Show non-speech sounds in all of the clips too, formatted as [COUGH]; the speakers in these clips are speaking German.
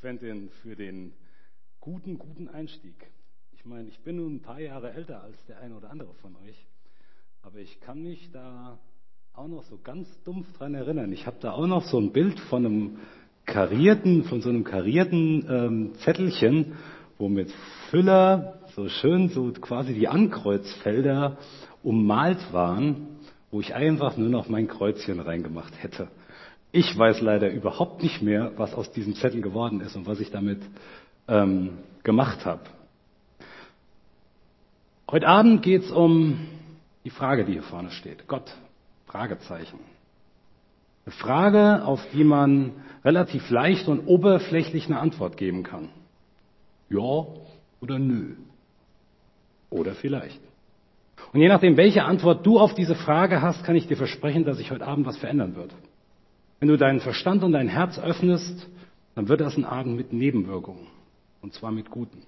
Quentin, für den guten, guten Einstieg. Ich meine, ich bin nun ein paar Jahre älter als der eine oder andere von euch, aber ich kann mich da auch noch so ganz dumpf dran erinnern. Ich habe da auch noch so ein Bild von einem karierten, von so einem karierten ähm, Zettelchen, wo mit Füller so schön so quasi die Ankreuzfelder ummalt waren, wo ich einfach nur noch mein Kreuzchen reingemacht hätte. Ich weiß leider überhaupt nicht mehr, was aus diesem Zettel geworden ist und was ich damit ähm, gemacht habe. Heute Abend geht es um die Frage, die hier vorne steht. Gott, Fragezeichen. Eine Frage, auf die man relativ leicht und oberflächlich eine Antwort geben kann. Ja oder nö. Oder vielleicht. Und je nachdem, welche Antwort du auf diese Frage hast, kann ich dir versprechen, dass sich heute Abend was verändern wird. Wenn du deinen Verstand und dein Herz öffnest, dann wird das ein Abend mit Nebenwirkungen. Und zwar mit guten.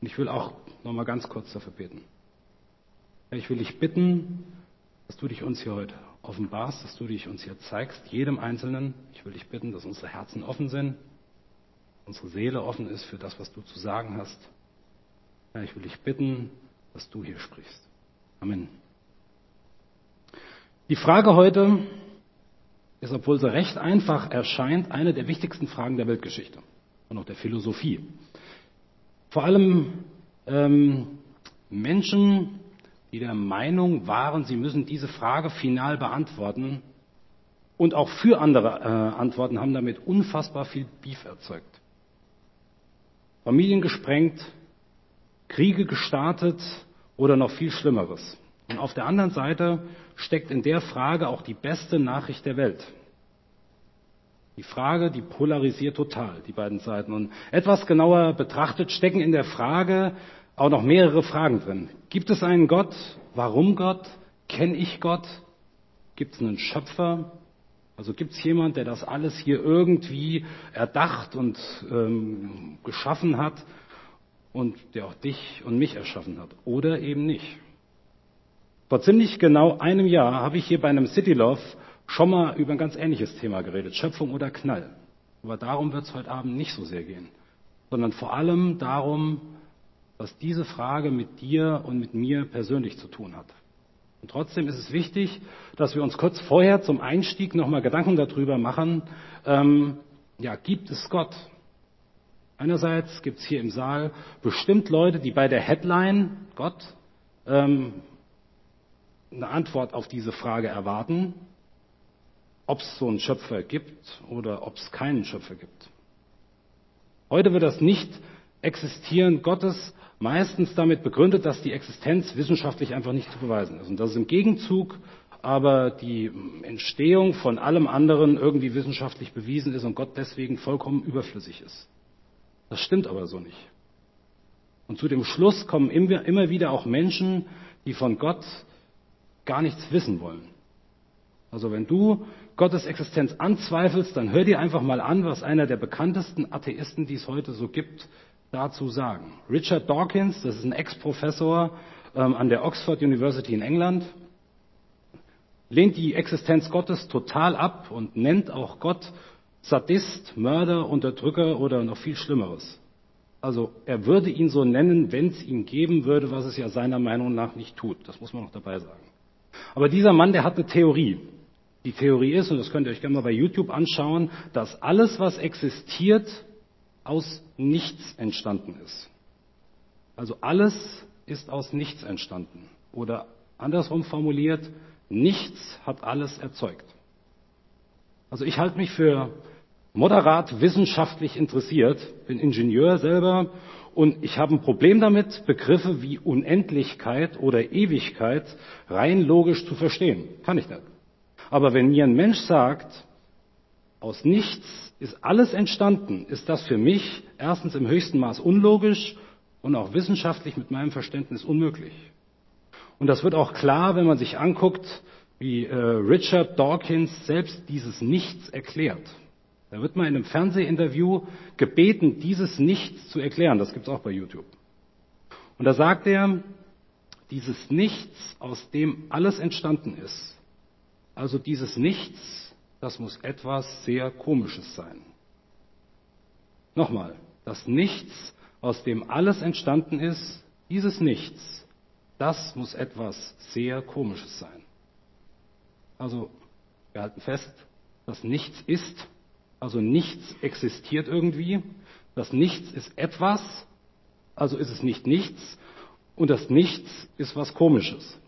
Und ich will auch noch mal ganz kurz dafür beten. Ich will dich bitten, dass du dich uns hier heute offenbarst, dass du dich uns hier zeigst, jedem Einzelnen. Ich will dich bitten, dass unsere Herzen offen sind, unsere Seele offen ist für das, was du zu sagen hast. Ich will dich bitten, dass du hier sprichst. Amen. Die Frage heute ist, obwohl sie recht einfach erscheint, eine der wichtigsten Fragen der Weltgeschichte und auch der Philosophie. Vor allem ähm, Menschen, die der Meinung waren, sie müssen diese Frage final beantworten und auch für andere äh, Antworten, haben damit unfassbar viel Beef erzeugt. Familien gesprengt, Kriege gestartet oder noch viel Schlimmeres. Und auf der anderen Seite steckt in der Frage auch die beste Nachricht der Welt. Die Frage, die polarisiert total, die beiden Seiten. Und etwas genauer betrachtet stecken in der Frage auch noch mehrere Fragen drin. Gibt es einen Gott? Warum Gott? Kenne ich Gott? Gibt es einen Schöpfer? Also gibt es jemand, der das alles hier irgendwie erdacht und ähm, geschaffen hat und der auch dich und mich erschaffen hat? Oder eben nicht? Vor ziemlich genau einem Jahr habe ich hier bei einem City Love schon mal über ein ganz ähnliches Thema geredet, Schöpfung oder Knall. Aber darum wird es heute Abend nicht so sehr gehen, sondern vor allem darum, was diese Frage mit dir und mit mir persönlich zu tun hat. Und trotzdem ist es wichtig, dass wir uns kurz vorher zum Einstieg nochmal Gedanken darüber machen, ähm, ja, gibt es Gott? Einerseits gibt es hier im Saal bestimmt Leute, die bei der Headline Gott ähm, eine Antwort auf diese Frage erwarten, ob es so einen Schöpfer gibt oder ob es keinen Schöpfer gibt. Heute wird das Nicht-Existieren Gottes meistens damit begründet, dass die Existenz wissenschaftlich einfach nicht zu beweisen ist. Und dass es im Gegenzug aber die Entstehung von allem anderen irgendwie wissenschaftlich bewiesen ist und Gott deswegen vollkommen überflüssig ist. Das stimmt aber so nicht. Und zu dem Schluss kommen immer wieder auch Menschen, die von Gott gar nichts wissen wollen. Also wenn du Gottes Existenz anzweifelst, dann hör dir einfach mal an, was einer der bekanntesten Atheisten, die es heute so gibt, dazu sagen. Richard Dawkins, das ist ein Ex-Professor ähm, an der Oxford University in England, lehnt die Existenz Gottes total ab und nennt auch Gott Sadist, Mörder, Unterdrücker oder noch viel Schlimmeres. Also er würde ihn so nennen, wenn es ihn geben würde, was es ja seiner Meinung nach nicht tut. Das muss man noch dabei sagen. Aber dieser Mann, der hat eine Theorie. Die Theorie ist, und das könnt ihr euch gerne mal bei YouTube anschauen, dass alles, was existiert, aus nichts entstanden ist. Also alles ist aus nichts entstanden. Oder andersrum formuliert, nichts hat alles erzeugt. Also ich halte mich für moderat wissenschaftlich interessiert, bin Ingenieur selber und ich habe ein Problem damit, Begriffe wie Unendlichkeit oder Ewigkeit rein logisch zu verstehen. Kann ich nicht. Aber wenn mir ein Mensch sagt, aus nichts ist alles entstanden, ist das für mich erstens im höchsten Maß unlogisch und auch wissenschaftlich mit meinem Verständnis unmöglich. Und das wird auch klar, wenn man sich anguckt, wie äh, Richard Dawkins selbst dieses Nichts erklärt. Da wird man in einem Fernsehinterview gebeten, dieses Nichts zu erklären. Das gibt es auch bei YouTube. Und da sagt er, dieses Nichts, aus dem alles entstanden ist, also dieses Nichts, das muss etwas sehr Komisches sein. Nochmal, das Nichts, aus dem alles entstanden ist, dieses Nichts, das muss etwas sehr Komisches sein. Also, wir halten fest, das Nichts ist, also nichts existiert irgendwie, das Nichts ist etwas, also ist es nicht nichts, und das Nichts ist was Komisches.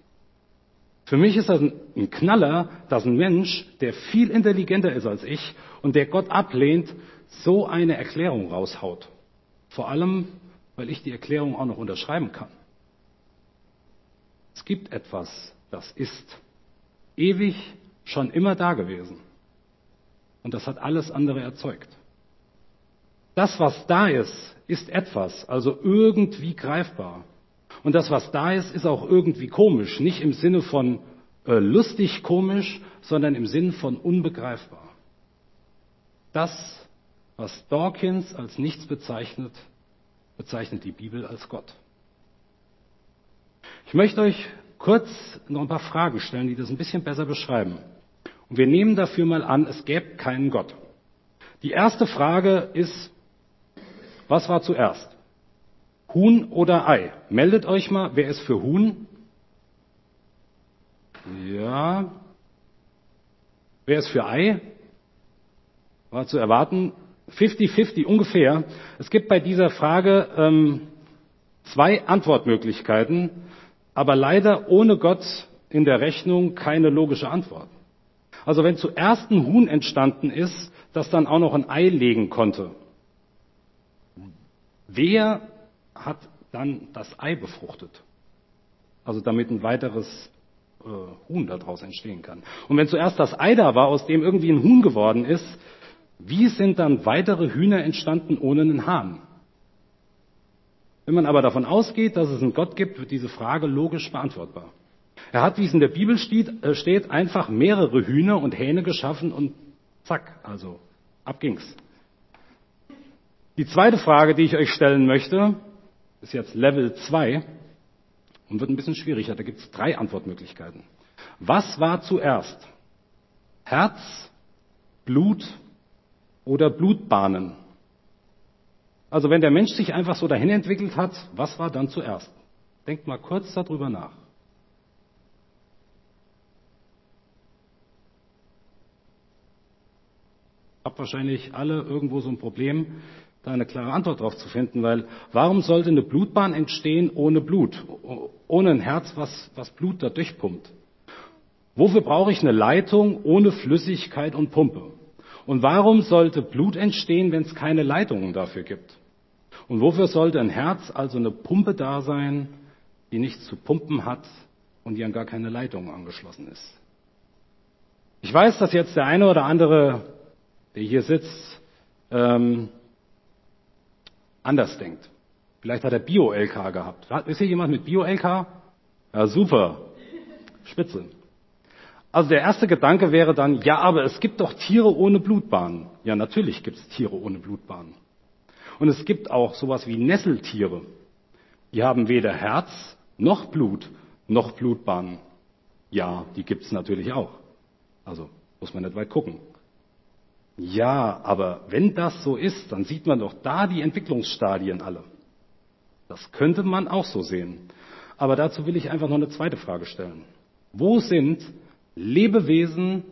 Für mich ist das ein Knaller, dass ein Mensch, der viel intelligenter ist als ich und der Gott ablehnt, so eine Erklärung raushaut. Vor allem, weil ich die Erklärung auch noch unterschreiben kann. Es gibt etwas, das ist ewig schon immer da gewesen. Und das hat alles andere erzeugt. Das, was da ist, ist etwas, also irgendwie greifbar. Und das, was da ist, ist auch irgendwie komisch. Nicht im Sinne von äh, lustig komisch, sondern im Sinne von unbegreifbar. Das, was Dawkins als nichts bezeichnet, bezeichnet die Bibel als Gott. Ich möchte euch kurz noch ein paar Fragen stellen, die das ein bisschen besser beschreiben. Und wir nehmen dafür mal an, es gäbe keinen Gott. Die erste Frage ist, was war zuerst? Huhn oder Ei? Meldet euch mal, wer ist für Huhn? Ja. Wer ist für Ei? War zu erwarten. 50-50 ungefähr. Es gibt bei dieser Frage ähm, zwei Antwortmöglichkeiten, aber leider ohne Gott in der Rechnung keine logische Antwort. Also wenn zuerst ein Huhn entstanden ist, das dann auch noch ein Ei legen konnte, wer hat dann das Ei befruchtet. Also damit ein weiteres äh, Huhn daraus entstehen kann. Und wenn zuerst das Ei da war, aus dem irgendwie ein Huhn geworden ist, wie sind dann weitere Hühner entstanden ohne einen Hahn? Wenn man aber davon ausgeht, dass es einen Gott gibt, wird diese Frage logisch beantwortbar. Er hat, wie es in der Bibel steht, äh, steht einfach mehrere Hühner und Hähne geschaffen und zack, also ab ging's. Die zweite Frage, die ich euch stellen möchte, ist jetzt Level 2 und wird ein bisschen schwieriger. Da gibt es drei Antwortmöglichkeiten. Was war zuerst? Herz, Blut oder Blutbahnen? Also wenn der Mensch sich einfach so dahin entwickelt hat, was war dann zuerst? Denkt mal kurz darüber nach. Habt wahrscheinlich alle irgendwo so ein Problem, da eine klare Antwort drauf zu finden, weil warum sollte eine Blutbahn entstehen ohne Blut, ohne ein Herz, was, was Blut da durchpumpt? Wofür brauche ich eine Leitung ohne Flüssigkeit und Pumpe? Und warum sollte Blut entstehen, wenn es keine Leitungen dafür gibt? Und wofür sollte ein Herz, also eine Pumpe da sein, die nichts zu pumpen hat und die an gar keine Leitung angeschlossen ist? Ich weiß, dass jetzt der eine oder andere, der hier sitzt, ähm, anders denkt. Vielleicht hat er Bio-LK gehabt. Ist hier jemand mit Bio-LK? Ja, super. Spitze. Also der erste Gedanke wäre dann, ja, aber es gibt doch Tiere ohne Blutbahnen. Ja, natürlich gibt es Tiere ohne Blutbahnen. Und es gibt auch sowas wie Nesseltiere. Die haben weder Herz noch Blut noch Blutbahnen. Ja, die gibt es natürlich auch. Also muss man nicht weit gucken. Ja, aber wenn das so ist, dann sieht man doch da die Entwicklungsstadien alle. Das könnte man auch so sehen. Aber dazu will ich einfach noch eine zweite Frage stellen. Wo sind Lebewesen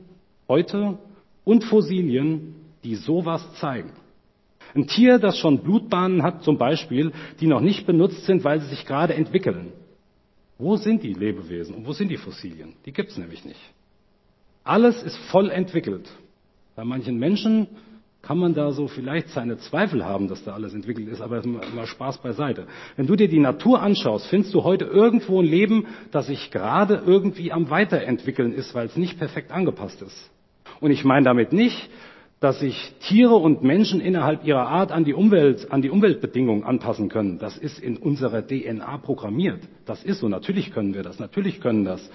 heute und Fossilien, die sowas zeigen? Ein Tier, das schon Blutbahnen hat zum Beispiel, die noch nicht benutzt sind, weil sie sich gerade entwickeln. Wo sind die Lebewesen und wo sind die Fossilien? Die gibt's nämlich nicht. Alles ist voll entwickelt. Bei manchen Menschen kann man da so vielleicht seine Zweifel haben, dass da alles entwickelt ist, aber mal Spaß beiseite. Wenn du dir die Natur anschaust, findest du heute irgendwo ein Leben, das sich gerade irgendwie am Weiterentwickeln ist, weil es nicht perfekt angepasst ist. Und ich meine damit nicht, dass sich Tiere und Menschen innerhalb ihrer Art an die Umwelt, an die Umweltbedingungen anpassen können. Das ist in unserer DNA programmiert. Das ist so. Natürlich können wir das. Natürlich können das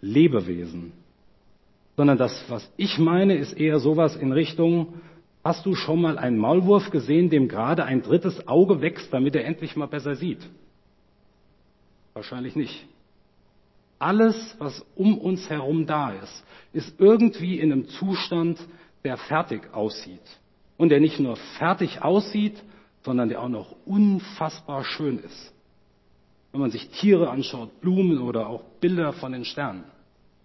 Lebewesen sondern das, was ich meine, ist eher sowas in Richtung, hast du schon mal einen Maulwurf gesehen, dem gerade ein drittes Auge wächst, damit er endlich mal besser sieht? Wahrscheinlich nicht. Alles, was um uns herum da ist, ist irgendwie in einem Zustand, der fertig aussieht. und der nicht nur fertig aussieht, sondern der auch noch unfassbar schön ist. Wenn man sich Tiere anschaut, Blumen oder auch Bilder von den Sternen.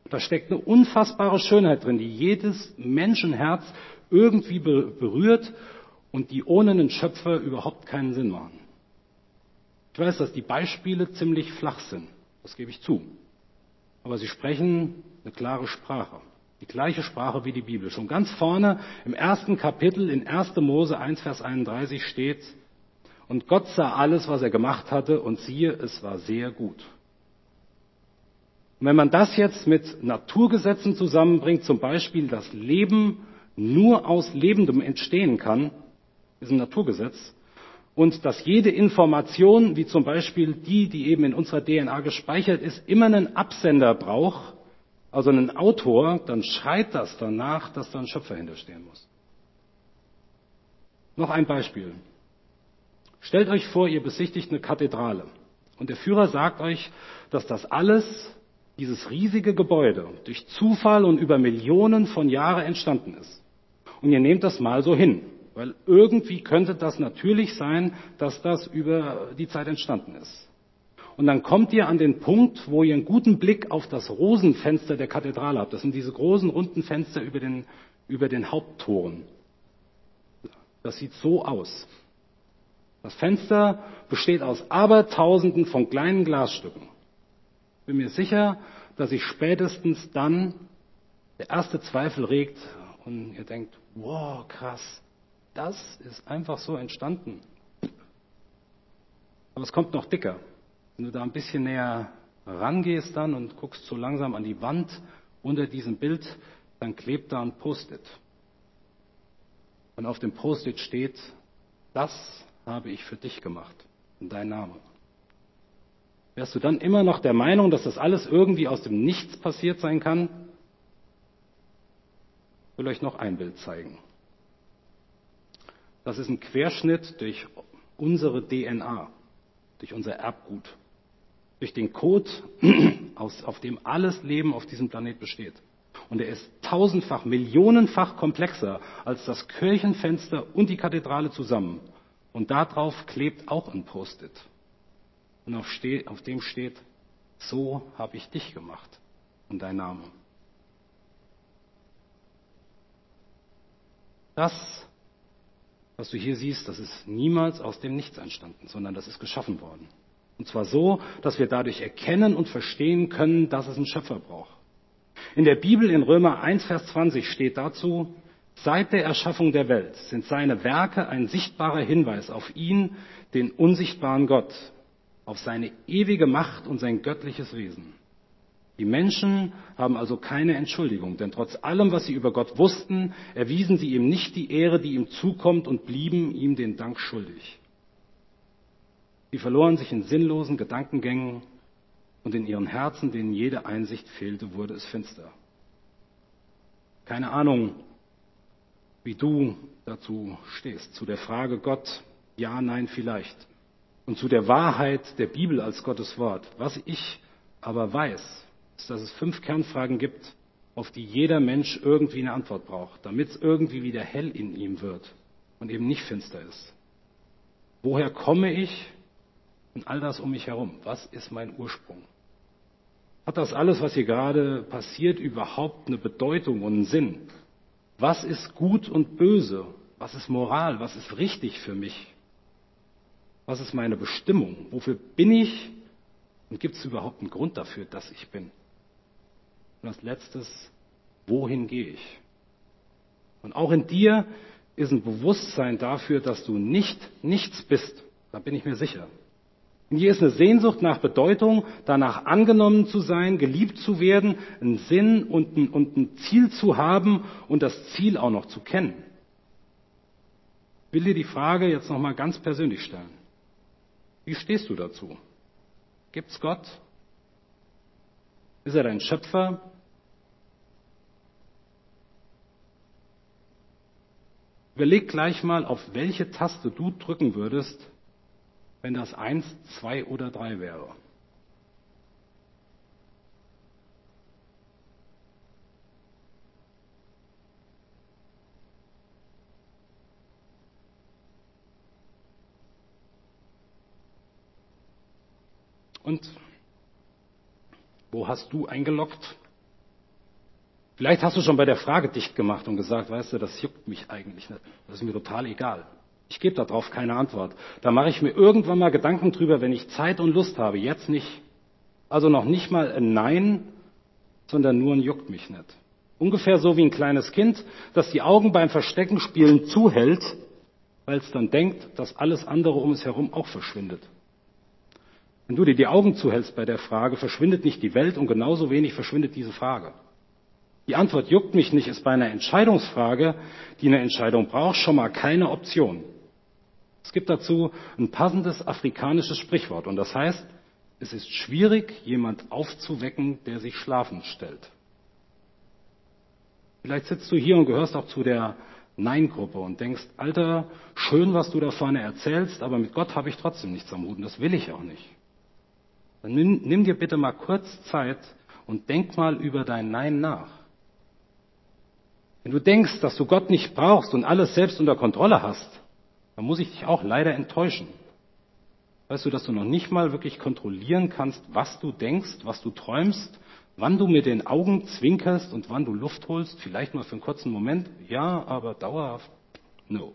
Da steckt eine unfassbare Schönheit drin, die jedes Menschenherz irgendwie berührt und die ohne einen Schöpfer überhaupt keinen Sinn machen. Ich weiß, dass die Beispiele ziemlich flach sind, das gebe ich zu. Aber sie sprechen eine klare Sprache. Die gleiche Sprache wie die Bibel. Schon ganz vorne im ersten Kapitel in 1. Mose 1, Vers 31 steht, und Gott sah alles, was er gemacht hatte, und siehe, es war sehr gut. Wenn man das jetzt mit Naturgesetzen zusammenbringt, zum Beispiel das Leben nur aus Lebendem entstehen kann, ist ein Naturgesetz, und dass jede Information, wie zum Beispiel die, die eben in unserer DNA gespeichert ist, immer einen Absender braucht, also einen Autor, dann schreit das danach, dass da ein Schöpfer hinterstehen muss. Noch ein Beispiel. Stellt euch vor, ihr besichtigt eine Kathedrale und der Führer sagt euch, dass das alles, dieses riesige Gebäude, durch Zufall und über Millionen von Jahren entstanden ist. Und ihr nehmt das mal so hin, weil irgendwie könnte das natürlich sein, dass das über die Zeit entstanden ist. Und dann kommt ihr an den Punkt, wo ihr einen guten Blick auf das Rosenfenster der Kathedrale habt. Das sind diese großen runden Fenster über den, über den Haupttoren. Das sieht so aus. Das Fenster besteht aus Abertausenden von kleinen Glasstücken. Bin mir sicher, dass sich spätestens dann der erste Zweifel regt und ihr denkt, wow, krass, das ist einfach so entstanden. Aber es kommt noch dicker. Wenn du da ein bisschen näher rangehst dann und guckst so langsam an die Wand unter diesem Bild, dann klebt da ein Post-it. Und auf dem Post-it steht, das habe ich für dich gemacht, in dein Name. Wärst du dann immer noch der Meinung, dass das alles irgendwie aus dem Nichts passiert sein kann? Ich will euch noch ein Bild zeigen. Das ist ein Querschnitt durch unsere DNA, durch unser Erbgut durch den Code, [CLEARS THROAT] auf dem alles Leben auf diesem Planet besteht. Und er ist tausendfach, millionenfach komplexer als das Kirchenfenster und die Kathedrale zusammen. Und darauf klebt auch ein Post-it. Und auf, auf dem steht, so habe ich dich gemacht und dein Name. Das, was du hier siehst, das ist niemals aus dem Nichts entstanden, sondern das ist geschaffen worden. Und zwar so, dass wir dadurch erkennen und verstehen können, dass es einen Schöpfer braucht. In der Bibel in Römer 1, Vers 20 steht dazu, seit der Erschaffung der Welt sind seine Werke ein sichtbarer Hinweis auf ihn, den unsichtbaren Gott, auf seine ewige Macht und sein göttliches Wesen. Die Menschen haben also keine Entschuldigung, denn trotz allem, was sie über Gott wussten, erwiesen sie ihm nicht die Ehre, die ihm zukommt und blieben ihm den Dank schuldig. Sie verloren sich in sinnlosen Gedankengängen und in ihren Herzen, denen jede Einsicht fehlte, wurde es finster. Keine Ahnung, wie du dazu stehst, zu der Frage Gott, ja, nein, vielleicht. Und zu der Wahrheit der Bibel als Gottes Wort. Was ich aber weiß, ist, dass es fünf Kernfragen gibt, auf die jeder Mensch irgendwie eine Antwort braucht, damit es irgendwie wieder hell in ihm wird und eben nicht finster ist. Woher komme ich? und all das um mich herum. Was ist mein Ursprung? Hat das alles, was hier gerade passiert, überhaupt eine Bedeutung und einen Sinn? Was ist gut und böse? Was ist Moral? Was ist richtig für mich? Was ist meine Bestimmung? Wofür bin ich? Und gibt es überhaupt einen Grund dafür, dass ich bin? Und als letztes, wohin gehe ich? Und auch in dir ist ein Bewusstsein dafür, dass du nicht nichts bist. Da bin ich mir sicher. Und hier ist eine Sehnsucht nach Bedeutung, danach angenommen zu sein, geliebt zu werden, einen Sinn und ein, und ein Ziel zu haben und das Ziel auch noch zu kennen. Ich will dir die Frage jetzt nochmal ganz persönlich stellen. Wie stehst du dazu? Gibt's Gott? Ist er dein Schöpfer? Überleg gleich mal, auf welche Taste du drücken würdest, wenn das eins, zwei oder drei wäre. Und wo hast du eingeloggt? Vielleicht hast du schon bei der Frage dicht gemacht und gesagt, weißt du, das juckt mich eigentlich nicht. Das ist mir total egal. Ich gebe darauf keine Antwort. Da mache ich mir irgendwann mal Gedanken drüber, wenn ich Zeit und Lust habe. Jetzt nicht. Also noch nicht mal ein Nein, sondern nur ein juckt mich nicht. Ungefähr so wie ein kleines Kind, das die Augen beim Verstecken spielen zuhält, weil es dann denkt, dass alles andere um es herum auch verschwindet. Wenn du dir die Augen zuhältst bei der Frage, verschwindet nicht die Welt und genauso wenig verschwindet diese Frage. Die Antwort juckt mich nicht ist bei einer Entscheidungsfrage, die eine Entscheidung braucht, schon mal keine Option. Es gibt dazu ein passendes afrikanisches Sprichwort und das heißt, es ist schwierig, jemand aufzuwecken, der sich schlafend stellt. Vielleicht sitzt du hier und gehörst auch zu der Nein-Gruppe und denkst, Alter, schön, was du da vorne erzählst, aber mit Gott habe ich trotzdem nichts am Hut und das will ich auch nicht. Dann nimm, nimm dir bitte mal kurz Zeit und denk mal über dein Nein nach. Wenn du denkst, dass du Gott nicht brauchst und alles selbst unter Kontrolle hast, dann muss ich dich auch leider enttäuschen. Weißt du, dass du noch nicht mal wirklich kontrollieren kannst, was du denkst, was du träumst, wann du mit den Augen zwinkerst und wann du Luft holst, vielleicht mal für einen kurzen Moment, ja, aber dauerhaft, no.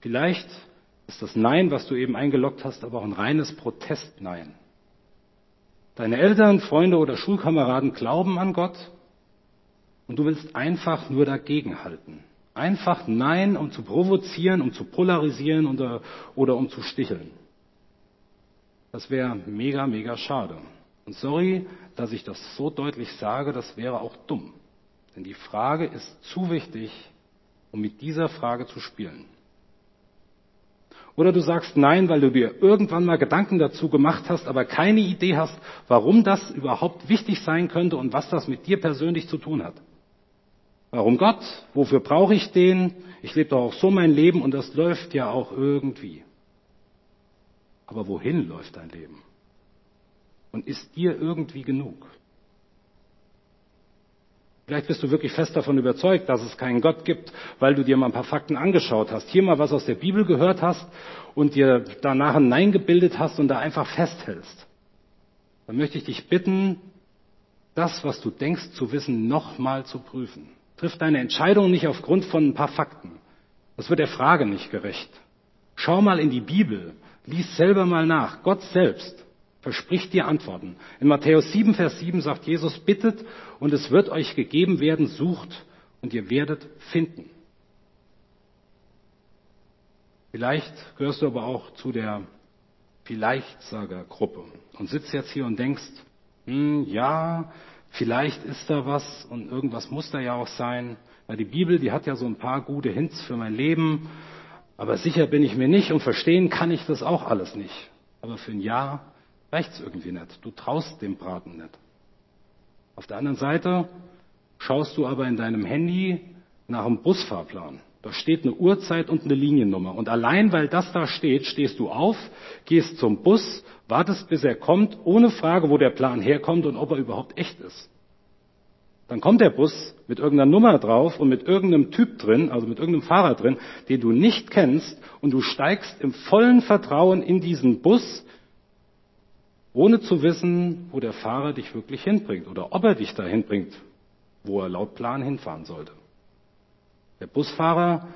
Vielleicht ist das Nein, was du eben eingeloggt hast, aber auch ein reines Protestnein. Deine Eltern, Freunde oder Schulkameraden glauben an Gott und du willst einfach nur dagegenhalten. Einfach Nein, um zu provozieren, um zu polarisieren oder, oder um zu sticheln. Das wäre mega, mega schade. Und sorry, dass ich das so deutlich sage, das wäre auch dumm. Denn die Frage ist zu wichtig, um mit dieser Frage zu spielen. Oder du sagst Nein, weil du dir irgendwann mal Gedanken dazu gemacht hast, aber keine Idee hast, warum das überhaupt wichtig sein könnte und was das mit dir persönlich zu tun hat. Warum Gott? Wofür brauche ich den? Ich lebe doch auch so mein Leben und das läuft ja auch irgendwie. Aber wohin läuft dein Leben? Und ist dir irgendwie genug? Vielleicht bist du wirklich fest davon überzeugt, dass es keinen Gott gibt, weil du dir mal ein paar Fakten angeschaut hast, hier mal was aus der Bibel gehört hast und dir danach ein Nein gebildet hast und da einfach festhältst. Dann möchte ich dich bitten, das, was du denkst zu wissen, nochmal zu prüfen. Triff deine Entscheidung nicht aufgrund von ein paar Fakten. Das wird der Frage nicht gerecht. Schau mal in die Bibel, lies selber mal nach. Gott selbst verspricht dir Antworten. In Matthäus 7, Vers 7 sagt Jesus, bittet und es wird euch gegeben werden, sucht und ihr werdet finden. Vielleicht gehörst du aber auch zu der Vielleichtsagergruppe und sitzt jetzt hier und denkst, hm, ja, vielleicht ist da was und irgendwas muss da ja auch sein. Weil die Bibel, die hat ja so ein paar gute Hints für mein Leben, aber sicher bin ich mir nicht und verstehen kann ich das auch alles nicht. Aber für ein Ja reicht's irgendwie nicht. Du traust dem Braten nicht. Auf der anderen Seite schaust du aber in deinem Handy nach einem Busfahrplan. Da steht eine Uhrzeit und eine Liniennummer. Und allein weil das da steht, stehst du auf, gehst zum Bus, wartest bis er kommt, ohne Frage, wo der Plan herkommt und ob er überhaupt echt ist. Dann kommt der Bus mit irgendeiner Nummer drauf und mit irgendeinem Typ drin, also mit irgendeinem Fahrer drin, den du nicht kennst und du steigst im vollen Vertrauen in diesen Bus, ohne zu wissen, wo der Fahrer dich wirklich hinbringt oder ob er dich dahin bringt, wo er laut Plan hinfahren sollte. Der Busfahrer,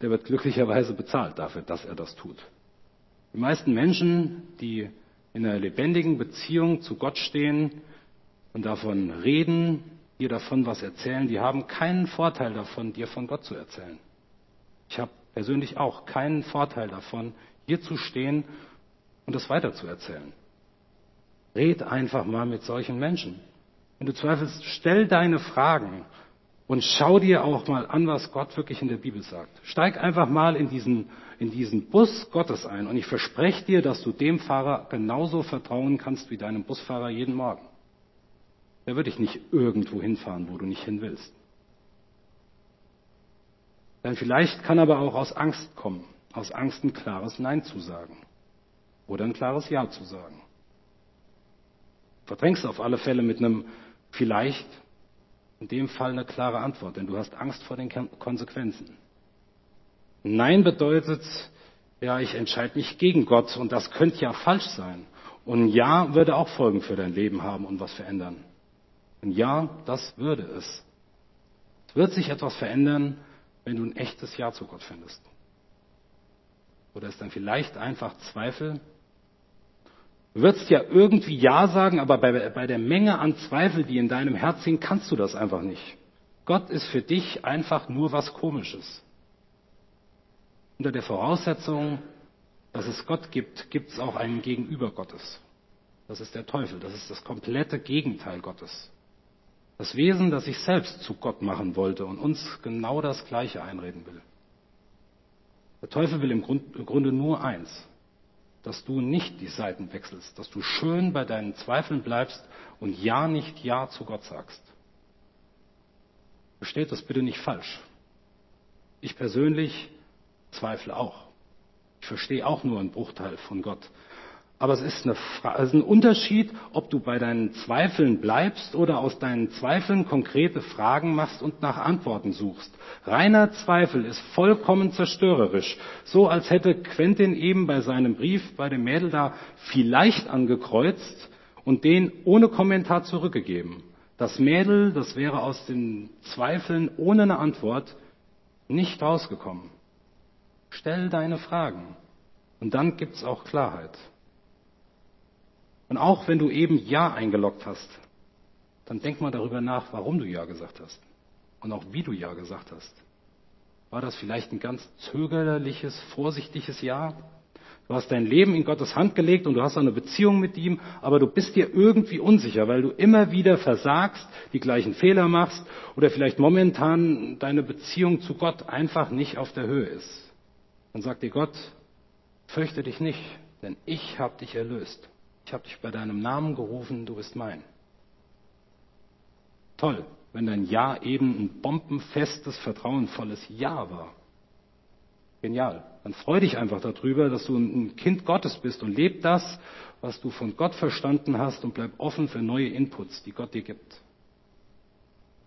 der wird glücklicherweise bezahlt dafür, dass er das tut. Die meisten Menschen, die in einer lebendigen Beziehung zu Gott stehen und davon reden, dir davon was erzählen, die haben keinen Vorteil davon, dir von Gott zu erzählen. Ich habe persönlich auch keinen Vorteil davon, hier zu stehen und es weiter zu erzählen. Red einfach mal mit solchen Menschen. Wenn du zweifelst, stell deine Fragen und schau dir auch mal an, was Gott wirklich in der Bibel sagt. Steig einfach mal in diesen, in diesen Bus Gottes ein und ich verspreche dir, dass du dem Fahrer genauso vertrauen kannst wie deinem Busfahrer jeden Morgen. Der wird dich nicht irgendwo hinfahren, wo du nicht hin willst. Denn vielleicht kann aber auch aus Angst kommen, aus Angst ein klares Nein zu sagen oder ein klares Ja zu sagen. Verdrängst auf alle Fälle mit einem vielleicht in dem Fall eine klare Antwort, denn du hast Angst vor den Konsequenzen. Nein bedeutet, ja, ich entscheide mich gegen Gott und das könnte ja falsch sein. Und Ja würde auch Folgen für dein Leben haben und was verändern. Ein Ja, das würde es. Es wird sich etwas verändern, wenn du ein echtes Ja zu Gott findest. Oder ist dann vielleicht einfach Zweifel? Würdest ja irgendwie Ja sagen, aber bei, bei der Menge an Zweifel, die in deinem Herz sind, kannst du das einfach nicht. Gott ist für dich einfach nur was Komisches. Unter der Voraussetzung, dass es Gott gibt, gibt es auch einen Gegenüber Gottes. Das ist der Teufel. Das ist das komplette Gegenteil Gottes. Das Wesen, das sich selbst zu Gott machen wollte und uns genau das Gleiche einreden will. Der Teufel will im Grunde nur eins, dass du nicht die Seiten wechselst, dass du schön bei deinen Zweifeln bleibst und ja nicht ja zu Gott sagst. Versteht das bitte nicht falsch. Ich persönlich zweifle auch. Ich verstehe auch nur einen Bruchteil von Gott. Aber es ist, eine, es ist ein Unterschied, ob du bei deinen Zweifeln bleibst oder aus deinen Zweifeln konkrete Fragen machst und nach Antworten suchst. Reiner Zweifel ist vollkommen zerstörerisch. So als hätte Quentin eben bei seinem Brief bei dem Mädel da vielleicht angekreuzt und den ohne Kommentar zurückgegeben. Das Mädel, das wäre aus den Zweifeln ohne eine Antwort nicht rausgekommen. Stell deine Fragen und dann gibt's auch Klarheit. Und auch wenn du eben Ja eingeloggt hast, dann denk mal darüber nach, warum du Ja gesagt hast. Und auch wie du Ja gesagt hast. War das vielleicht ein ganz zögerliches, vorsichtiges Ja? Du hast dein Leben in Gottes Hand gelegt und du hast eine Beziehung mit ihm, aber du bist dir irgendwie unsicher, weil du immer wieder versagst, die gleichen Fehler machst oder vielleicht momentan deine Beziehung zu Gott einfach nicht auf der Höhe ist. Dann sagt dir Gott, fürchte dich nicht, denn ich habe dich erlöst. Ich habe dich bei deinem Namen gerufen, du bist mein. Toll, wenn dein Ja eben ein bombenfestes, vertrauensvolles Ja war. Genial. Dann freu dich einfach darüber, dass du ein Kind Gottes bist und leb das, was du von Gott verstanden hast und bleib offen für neue Inputs, die Gott dir gibt.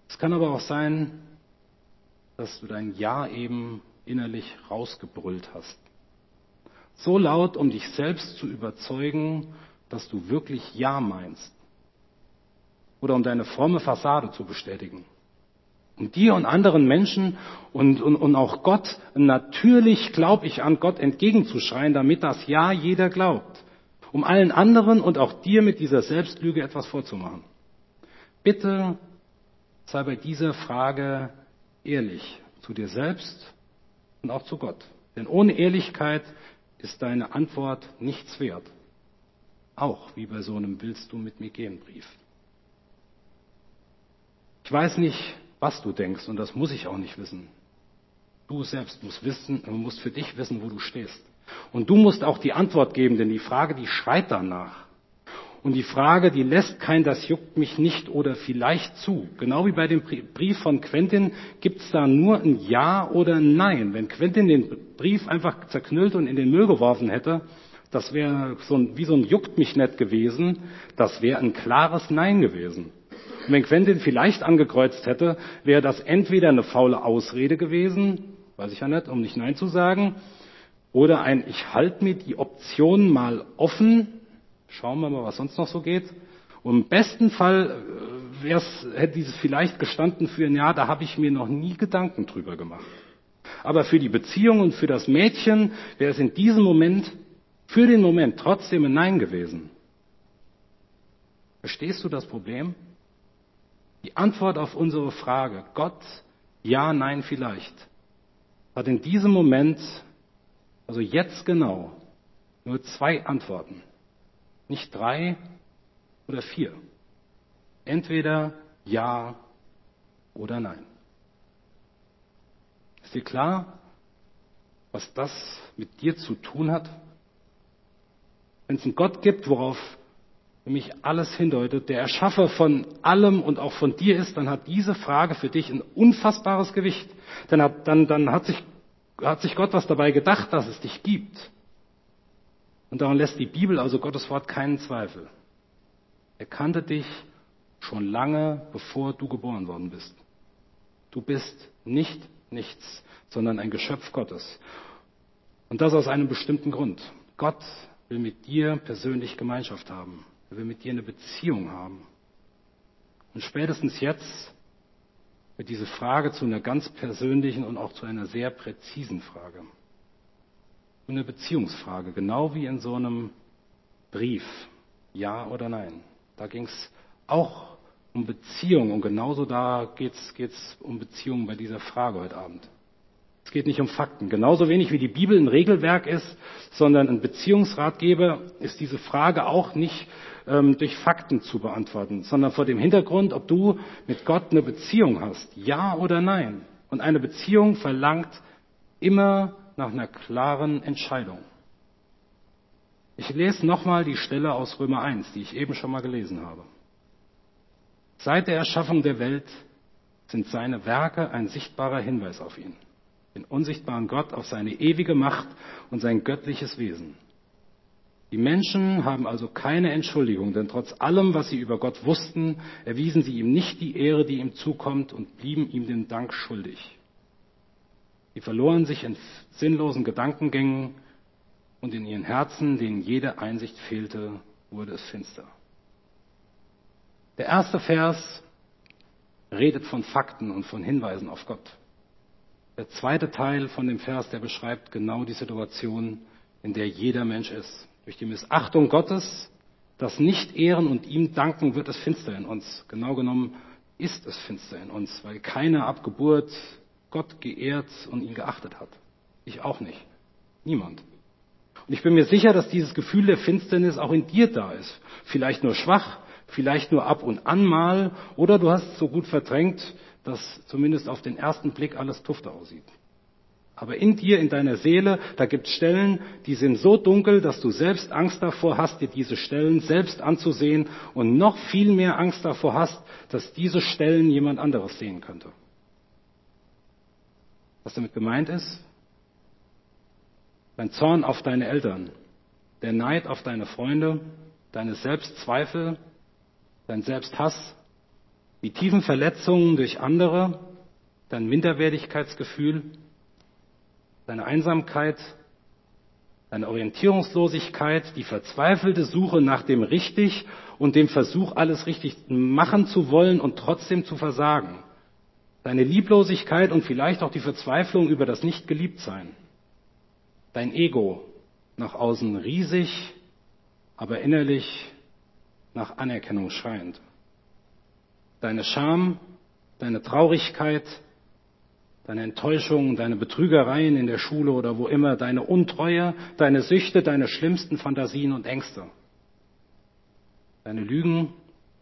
Es kann aber auch sein, dass du dein Ja eben innerlich rausgebrüllt hast. So laut, um dich selbst zu überzeugen, dass du wirklich Ja meinst. Oder um deine fromme Fassade zu bestätigen. Um dir und anderen Menschen und, und, und auch Gott, natürlich glaube ich an Gott entgegenzuschreien, damit das Ja jeder glaubt. Um allen anderen und auch dir mit dieser Selbstlüge etwas vorzumachen. Bitte sei bei dieser Frage ehrlich zu dir selbst und auch zu Gott. Denn ohne Ehrlichkeit ist deine Antwort nichts wert. Auch wie bei so einem Willst du mit mir gehen Brief. Ich weiß nicht, was du denkst und das muss ich auch nicht wissen. Du selbst musst wissen, musst für dich wissen, wo du stehst. Und du musst auch die Antwort geben, denn die Frage, die schreit danach. Und die Frage, die lässt kein, das juckt mich nicht oder vielleicht zu. Genau wie bei dem Brief von Quentin gibt es da nur ein Ja oder ein Nein. Wenn Quentin den Brief einfach zerknüllt und in den Müll geworfen hätte, das wäre so ein, wie so ein Juckt mich nicht gewesen, das wäre ein klares Nein gewesen. Und wenn Quentin vielleicht angekreuzt hätte, wäre das entweder eine faule Ausrede gewesen, weiß ich ja nicht, um nicht Nein zu sagen, oder ein Ich halte mir die Option mal offen, schauen wir mal, was sonst noch so geht. Und im besten Fall äh, hätte dieses vielleicht gestanden für ein Jahr, da habe ich mir noch nie Gedanken drüber gemacht. Aber für die Beziehung und für das Mädchen wäre es in diesem Moment, für den Moment trotzdem ein Nein gewesen. Verstehst du das Problem? Die Antwort auf unsere Frage, Gott, ja, nein, vielleicht, hat in diesem Moment, also jetzt genau, nur zwei Antworten. Nicht drei oder vier. Entweder ja oder nein. Ist dir klar, was das mit dir zu tun hat? Wenn es einen Gott gibt, worauf nämlich alles hindeutet, der Erschaffer von allem und auch von dir ist, dann hat diese Frage für dich ein unfassbares Gewicht. Dann hat, dann, dann hat, sich, hat sich Gott was dabei gedacht, dass es dich gibt. Und daran lässt die Bibel, also Gottes Wort, keinen Zweifel. Er kannte dich schon lange, bevor du geboren worden bist. Du bist nicht nichts, sondern ein Geschöpf Gottes. Und das aus einem bestimmten Grund. Gott will mit dir persönlich Gemeinschaft haben. Er will mit dir eine Beziehung haben. Und spätestens jetzt wird diese Frage zu einer ganz persönlichen und auch zu einer sehr präzisen Frage. Eine Beziehungsfrage, genau wie in so einem Brief. Ja oder nein. Da ging es auch um Beziehung und genauso da geht es um Beziehungen bei dieser Frage heute Abend. Es geht nicht um Fakten. Genauso wenig wie die Bibel ein Regelwerk ist, sondern ein Beziehungsratgeber, ist diese Frage auch nicht ähm, durch Fakten zu beantworten, sondern vor dem Hintergrund, ob du mit Gott eine Beziehung hast. Ja oder nein. Und eine Beziehung verlangt immer nach einer klaren Entscheidung. Ich lese nochmal die Stelle aus Römer 1, die ich eben schon mal gelesen habe. Seit der Erschaffung der Welt sind seine Werke ein sichtbarer Hinweis auf ihn, den unsichtbaren Gott, auf seine ewige Macht und sein göttliches Wesen. Die Menschen haben also keine Entschuldigung, denn trotz allem, was sie über Gott wussten, erwiesen sie ihm nicht die Ehre, die ihm zukommt und blieben ihm den Dank schuldig. Sie verloren sich in sinnlosen Gedankengängen und in ihren Herzen, denen jede Einsicht fehlte, wurde es finster. Der erste Vers redet von Fakten und von Hinweisen auf Gott. Der zweite Teil von dem Vers, der beschreibt genau die Situation, in der jeder Mensch ist. Durch die Missachtung Gottes, das Nicht-Ehren und ihm danken, wird es finster in uns. Genau genommen ist es finster in uns, weil keiner ab Geburt Gott geehrt und ihn geachtet hat. Ich auch nicht. Niemand. Und ich bin mir sicher, dass dieses Gefühl der Finsternis auch in dir da ist. Vielleicht nur schwach, vielleicht nur ab und an mal, oder du hast es so gut verdrängt, dass zumindest auf den ersten Blick alles tufte aussieht. Aber in dir, in deiner Seele, da gibt es Stellen, die sind so dunkel, dass du selbst Angst davor hast, dir diese Stellen selbst anzusehen und noch viel mehr Angst davor hast, dass diese Stellen jemand anderes sehen könnte. Was damit gemeint ist? Dein Zorn auf deine Eltern, der Neid auf deine Freunde, deine Selbstzweifel, dein Selbsthass, die tiefen Verletzungen durch andere, dein Minderwertigkeitsgefühl, deine Einsamkeit, deine Orientierungslosigkeit, die verzweifelte Suche nach dem Richtig und dem Versuch, alles richtig machen zu wollen und trotzdem zu versagen, deine Lieblosigkeit und vielleicht auch die Verzweiflung über das Nicht-Geliebtsein, dein Ego, nach außen riesig, aber innerlich nach Anerkennung schreiend. Deine Scham, deine Traurigkeit, deine Enttäuschung, deine Betrügereien in der Schule oder wo immer, deine Untreue, deine Süchte, deine schlimmsten Fantasien und Ängste. Deine Lügen,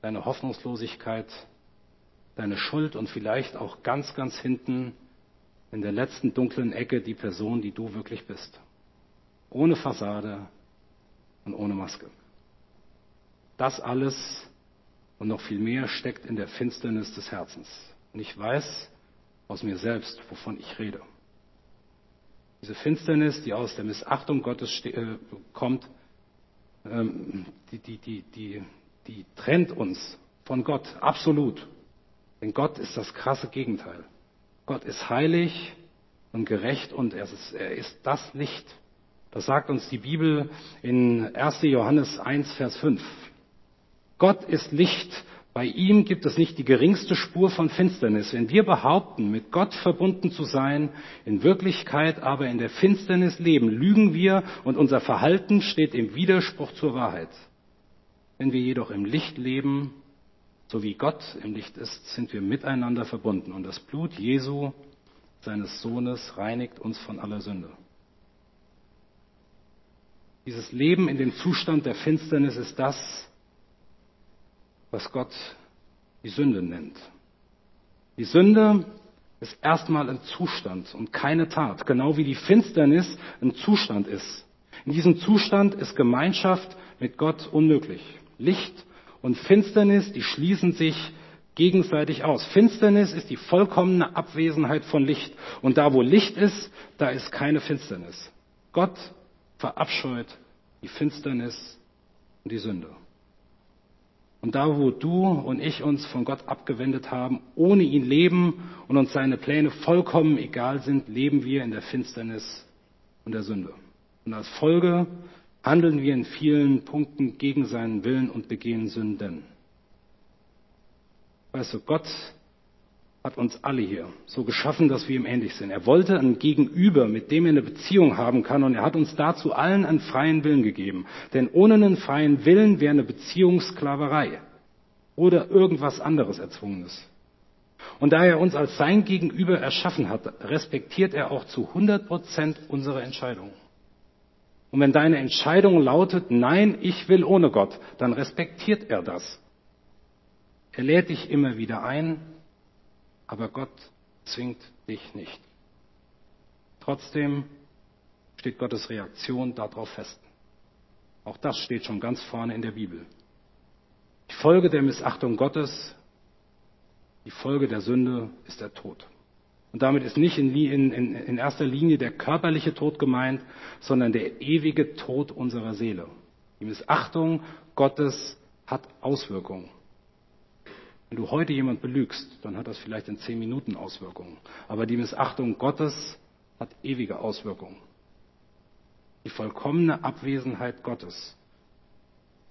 deine Hoffnungslosigkeit, deine Schuld und vielleicht auch ganz, ganz hinten in der letzten dunklen Ecke die Person, die du wirklich bist. Ohne Fassade und ohne Maske. Das alles und noch viel mehr steckt in der Finsternis des Herzens. Und ich weiß aus mir selbst, wovon ich rede. Diese Finsternis, die aus der Missachtung Gottes äh, kommt, ähm, die, die, die, die, die trennt uns von Gott, absolut. Denn Gott ist das krasse Gegenteil. Gott ist heilig und gerecht und er ist, er ist das Licht. Das sagt uns die Bibel in 1. Johannes 1, Vers 5. Gott ist Licht. Bei ihm gibt es nicht die geringste Spur von Finsternis. Wenn wir behaupten, mit Gott verbunden zu sein, in Wirklichkeit aber in der Finsternis leben, lügen wir und unser Verhalten steht im Widerspruch zur Wahrheit. Wenn wir jedoch im Licht leben, so wie Gott im Licht ist, sind wir miteinander verbunden und das Blut Jesu, seines Sohnes, reinigt uns von aller Sünde. Dieses Leben in dem Zustand der Finsternis ist das, was Gott die Sünde nennt. Die Sünde ist erstmal ein Zustand und keine Tat, genau wie die Finsternis ein Zustand ist. In diesem Zustand ist Gemeinschaft mit Gott unmöglich. Licht und Finsternis, die schließen sich gegenseitig aus. Finsternis ist die vollkommene Abwesenheit von Licht. Und da, wo Licht ist, da ist keine Finsternis. Gott verabscheut die Finsternis und die Sünde. Und da, wo du und ich uns von Gott abgewendet haben, ohne ihn leben und uns seine Pläne vollkommen egal sind, leben wir in der Finsternis und der Sünde. Und als Folge handeln wir in vielen Punkten gegen seinen Willen und begehen Sünden. Weißt du, Gott hat uns alle hier so geschaffen, dass wir ihm ähnlich sind. Er wollte ein Gegenüber, mit dem er eine Beziehung haben kann, und er hat uns dazu allen einen freien Willen gegeben. Denn ohne einen freien Willen wäre eine Beziehung Sklaverei oder irgendwas anderes Erzwungenes. Und da er uns als sein Gegenüber erschaffen hat, respektiert er auch zu 100 Prozent unsere Entscheidung. Und wenn deine Entscheidung lautet, nein, ich will ohne Gott, dann respektiert er das. Er lädt dich immer wieder ein, aber Gott zwingt dich nicht. Trotzdem steht Gottes Reaktion darauf fest. Auch das steht schon ganz vorne in der Bibel. Die Folge der Missachtung Gottes, die Folge der Sünde ist der Tod. Und damit ist nicht in, in, in erster Linie der körperliche Tod gemeint, sondern der ewige Tod unserer Seele. Die Missachtung Gottes hat Auswirkungen. Wenn du heute jemand belügst, dann hat das vielleicht in zehn Minuten Auswirkungen. Aber die Missachtung Gottes hat ewige Auswirkungen. Die vollkommene Abwesenheit Gottes,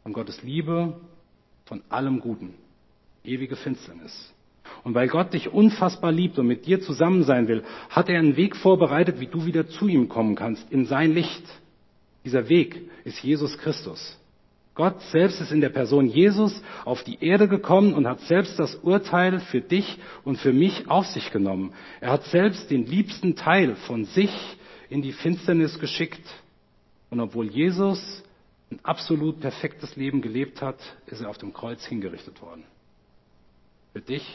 von Gottes Liebe, von allem Guten, ewige Finsternis. Und weil Gott dich unfassbar liebt und mit dir zusammen sein will, hat er einen Weg vorbereitet, wie du wieder zu ihm kommen kannst, in sein Licht. Dieser Weg ist Jesus Christus. Gott selbst ist in der Person Jesus auf die Erde gekommen und hat selbst das Urteil für dich und für mich auf sich genommen. Er hat selbst den liebsten Teil von sich in die Finsternis geschickt. Und obwohl Jesus ein absolut perfektes Leben gelebt hat, ist er auf dem Kreuz hingerichtet worden. Für dich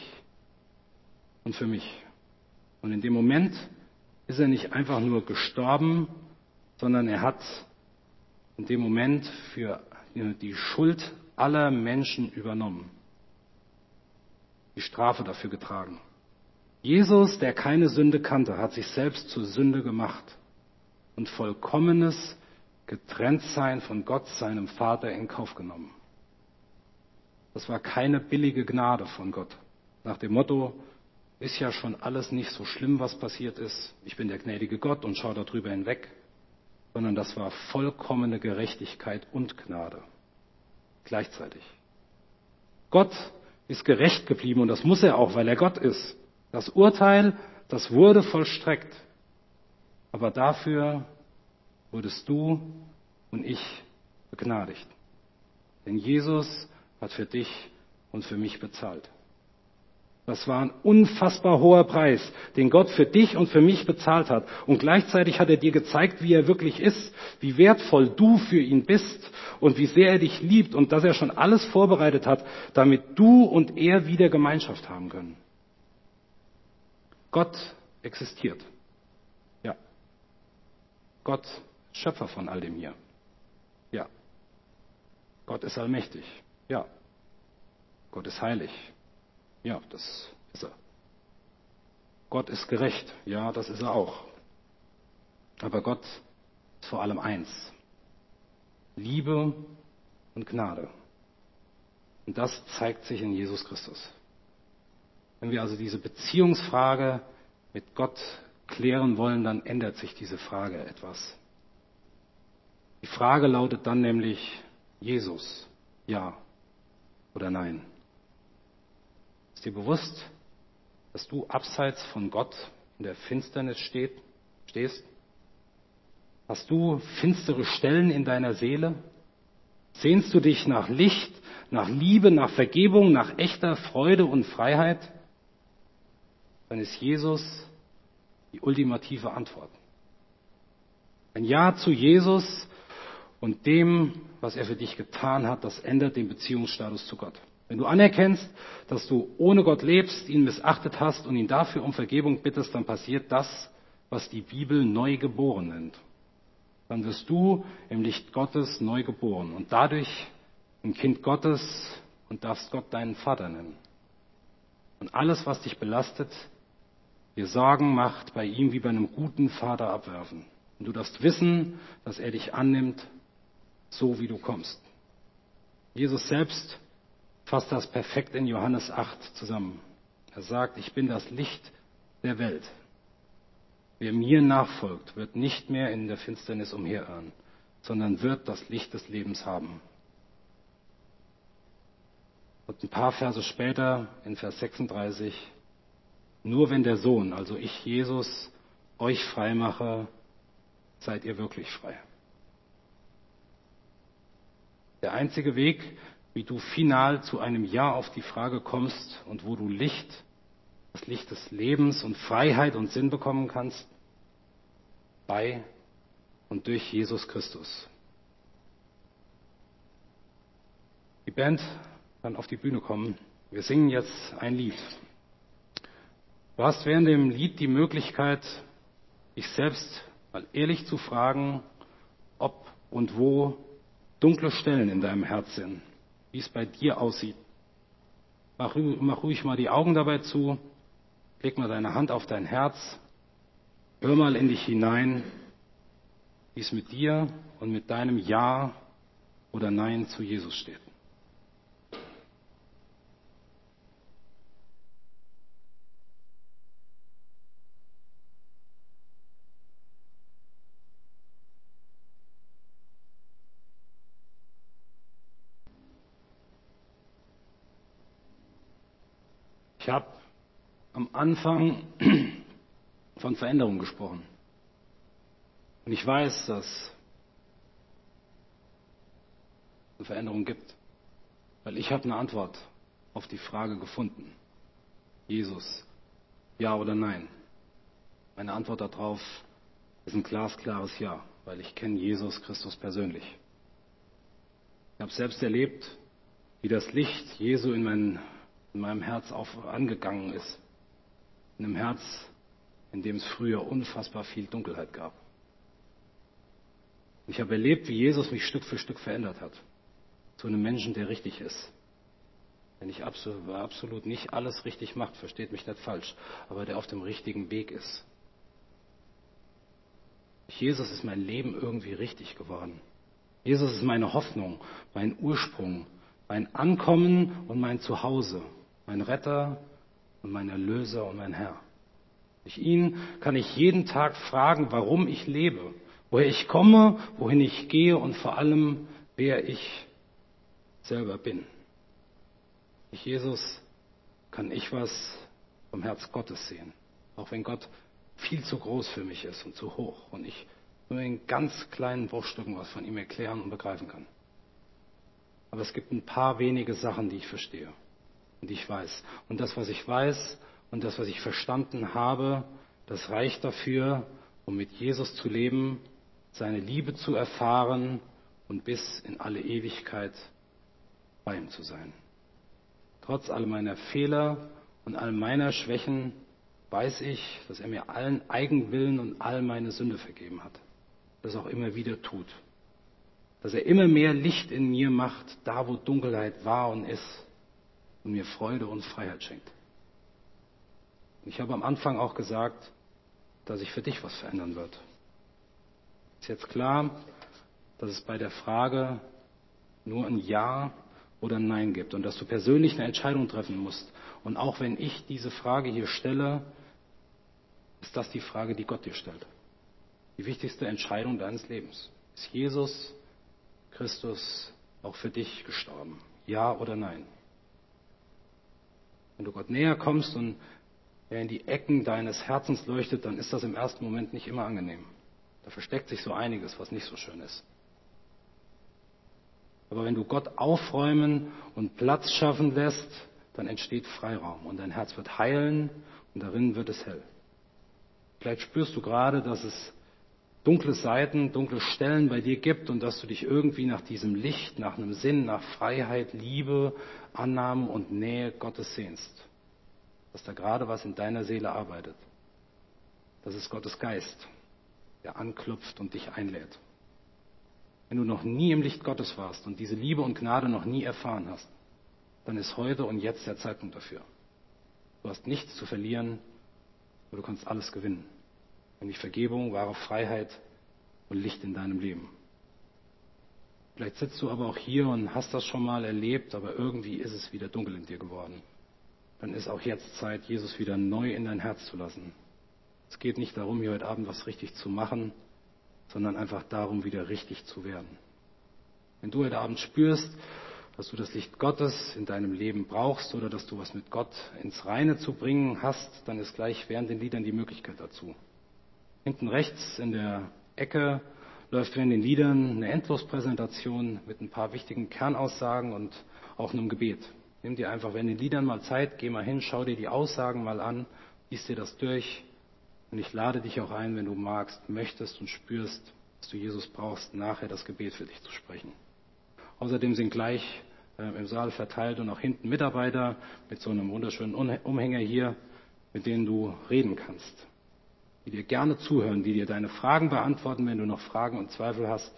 und für mich. Und in dem Moment ist er nicht einfach nur gestorben, sondern er hat in dem Moment für die Schuld aller Menschen übernommen. Die Strafe dafür getragen. Jesus, der keine Sünde kannte, hat sich selbst zur Sünde gemacht und vollkommenes Getrenntsein von Gott, seinem Vater, in Kauf genommen. Das war keine billige Gnade von Gott. Nach dem Motto, ist ja schon alles nicht so schlimm, was passiert ist. Ich bin der gnädige Gott und schaue darüber hinweg sondern das war vollkommene Gerechtigkeit und Gnade gleichzeitig. Gott ist gerecht geblieben und das muss er auch, weil er Gott ist. Das Urteil, das wurde vollstreckt. Aber dafür wurdest du und ich begnadigt. Denn Jesus hat für dich und für mich bezahlt. Das war ein unfassbar hoher Preis, den Gott für dich und für mich bezahlt hat. Und gleichzeitig hat er dir gezeigt, wie er wirklich ist, wie wertvoll du für ihn bist und wie sehr er dich liebt und dass er schon alles vorbereitet hat, damit du und er wieder Gemeinschaft haben können. Gott existiert. Ja. Gott, Schöpfer von all dem hier. Ja. Gott ist allmächtig. Ja. Gott ist heilig. Ja, das ist er. Gott ist gerecht. Ja, das ist er auch. Aber Gott ist vor allem eins. Liebe und Gnade. Und das zeigt sich in Jesus Christus. Wenn wir also diese Beziehungsfrage mit Gott klären wollen, dann ändert sich diese Frage etwas. Die Frage lautet dann nämlich Jesus, ja oder nein. Ist dir bewusst, dass du abseits von Gott in der Finsternis steht, stehst? Hast du finstere Stellen in deiner Seele? Sehnst du dich nach Licht, nach Liebe, nach Vergebung, nach echter Freude und Freiheit? Dann ist Jesus die ultimative Antwort. Ein Ja zu Jesus und dem, was er für dich getan hat, das ändert den Beziehungsstatus zu Gott. Wenn du anerkennst, dass du ohne Gott lebst, ihn missachtet hast und ihn dafür um Vergebung bittest, dann passiert das, was die Bibel neu geboren nennt. Dann wirst du im Licht Gottes neu geboren und dadurch ein Kind Gottes und darfst Gott deinen Vater nennen. Und alles, was dich belastet, dir Sorgen macht, bei ihm wie bei einem guten Vater abwerfen. Und du darfst wissen, dass er dich annimmt, so wie du kommst. Jesus selbst fasst das perfekt in Johannes 8 zusammen. Er sagt, ich bin das Licht der Welt. Wer mir nachfolgt, wird nicht mehr in der Finsternis umherirren, sondern wird das Licht des Lebens haben. Und ein paar Verse später, in Vers 36, nur wenn der Sohn, also ich Jesus, euch frei mache, seid ihr wirklich frei. Der einzige Weg, wie du final zu einem Ja auf die Frage kommst und wo du Licht, das Licht des Lebens und Freiheit und Sinn bekommen kannst, bei und durch Jesus Christus. Die Band kann auf die Bühne kommen. Wir singen jetzt ein Lied. Du hast während dem Lied die Möglichkeit, dich selbst mal ehrlich zu fragen, ob und wo dunkle Stellen in deinem Herz sind, wie es bei dir aussieht. Mach, mach ruhig mal die Augen dabei zu, leg mal deine Hand auf dein Herz, hör mal in dich hinein, wie es mit dir und mit deinem Ja oder Nein zu Jesus steht. Ich habe am Anfang [CLEARS THROAT] von Veränderung gesprochen. Und ich weiß, dass es eine Veränderung gibt, weil ich habe eine Antwort auf die Frage gefunden. Jesus, ja oder nein? Meine Antwort darauf ist ein glasklares Ja, weil ich kenne Jesus Christus persönlich. Ich habe selbst erlebt, wie das Licht Jesu in mein in meinem Herz auf, angegangen ist. In einem Herz, in dem es früher unfassbar viel Dunkelheit gab. Ich habe erlebt, wie Jesus mich Stück für Stück verändert hat. Zu einem Menschen, der richtig ist. Wenn ich absolut, absolut nicht alles richtig macht, versteht mich nicht falsch, aber der auf dem richtigen Weg ist. Jesus ist mein Leben irgendwie richtig geworden. Jesus ist meine Hoffnung, mein Ursprung, mein Ankommen und mein Zuhause mein Retter und mein Erlöser und mein Herr. Durch ihn kann ich jeden Tag fragen, warum ich lebe, woher ich komme, wohin ich gehe und vor allem, wer ich selber bin. Durch Jesus kann ich was vom Herz Gottes sehen, auch wenn Gott viel zu groß für mich ist und zu hoch und ich nur in ganz kleinen Bruchstücken was von ihm erklären und begreifen kann. Aber es gibt ein paar wenige Sachen, die ich verstehe und ich weiß. Und das, was ich weiß und das, was ich verstanden habe, das reicht dafür, um mit Jesus zu leben, seine Liebe zu erfahren und bis in alle Ewigkeit bei ihm zu sein. Trotz all meiner Fehler und all meiner Schwächen weiß ich, dass er mir allen Eigenwillen und all meine Sünde vergeben hat. Das auch immer wieder tut. Dass er immer mehr Licht in mir macht, da wo Dunkelheit war und ist und mir Freude und Freiheit schenkt. Ich habe am Anfang auch gesagt, dass sich für dich was verändern wird. Ist jetzt klar, dass es bei der Frage nur ein Ja oder ein Nein gibt und dass du persönlich eine Entscheidung treffen musst. Und auch wenn ich diese Frage hier stelle, ist das die Frage, die Gott dir stellt. Die wichtigste Entscheidung deines Lebens. Ist Jesus Christus auch für dich gestorben? Ja oder nein? Wenn du Gott näher kommst und er in die Ecken deines Herzens leuchtet, dann ist das im ersten Moment nicht immer angenehm. Da versteckt sich so einiges, was nicht so schön ist. Aber wenn du Gott aufräumen und Platz schaffen lässt, dann entsteht Freiraum und dein Herz wird heilen und darin wird es hell. Vielleicht spürst du gerade, dass es dunkle Seiten, dunkle Stellen bei dir gibt und dass du dich irgendwie nach diesem Licht, nach einem Sinn, nach Freiheit, Liebe, Annahme und Nähe Gottes sehnst. Dass da gerade was in deiner Seele arbeitet. Das ist Gottes Geist, der anklopft und dich einlädt. Wenn du noch nie im Licht Gottes warst und diese Liebe und Gnade noch nie erfahren hast, dann ist heute und jetzt der Zeitpunkt dafür. Du hast nichts zu verlieren, aber du kannst alles gewinnen nämlich Vergebung, wahre Freiheit und Licht in deinem Leben. Vielleicht sitzt du aber auch hier und hast das schon mal erlebt, aber irgendwie ist es wieder dunkel in dir geworden. Dann ist auch jetzt Zeit, Jesus wieder neu in dein Herz zu lassen. Es geht nicht darum, hier heute Abend was richtig zu machen, sondern einfach darum, wieder richtig zu werden. Wenn du heute Abend spürst, dass du das Licht Gottes in deinem Leben brauchst oder dass du was mit Gott ins Reine zu bringen hast, dann ist gleich während den Liedern die Möglichkeit dazu. Hinten rechts in der Ecke läuft während den Liedern eine Endlospräsentation mit ein paar wichtigen Kernaussagen und auch einem Gebet. Nimm dir einfach während den Liedern mal Zeit, geh mal hin, schau dir die Aussagen mal an, lies dir das durch. Und ich lade dich auch ein, wenn du magst, möchtest und spürst, dass du Jesus brauchst, nachher das Gebet für dich zu sprechen. Außerdem sind gleich äh, im Saal verteilt und auch hinten Mitarbeiter mit so einem wunderschönen Umhänger hier, mit denen du reden kannst, die dir gerne zuhören, die dir deine Fragen beantworten, wenn du noch Fragen und Zweifel hast.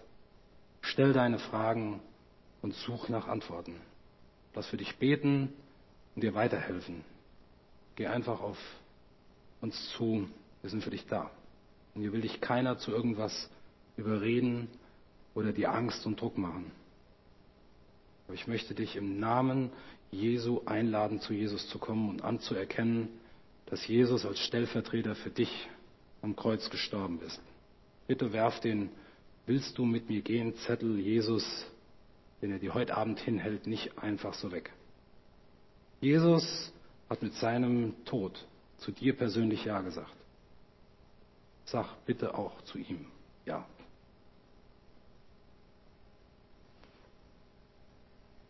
Stell deine Fragen und such nach Antworten. Lass für dich beten und dir weiterhelfen. Geh einfach auf uns zu. Wir sind für dich da. Und hier will dich keiner zu irgendwas überreden oder dir Angst und Druck machen. Aber ich möchte dich im Namen Jesu einladen, zu Jesus zu kommen und anzuerkennen, dass Jesus als Stellvertreter für dich am Kreuz gestorben ist. Bitte werf den Willst du mit mir gehen Zettel Jesus den er dir heute Abend hinhält, nicht einfach so weg. Jesus hat mit seinem Tod zu dir persönlich Ja gesagt. Sag bitte auch zu ihm Ja.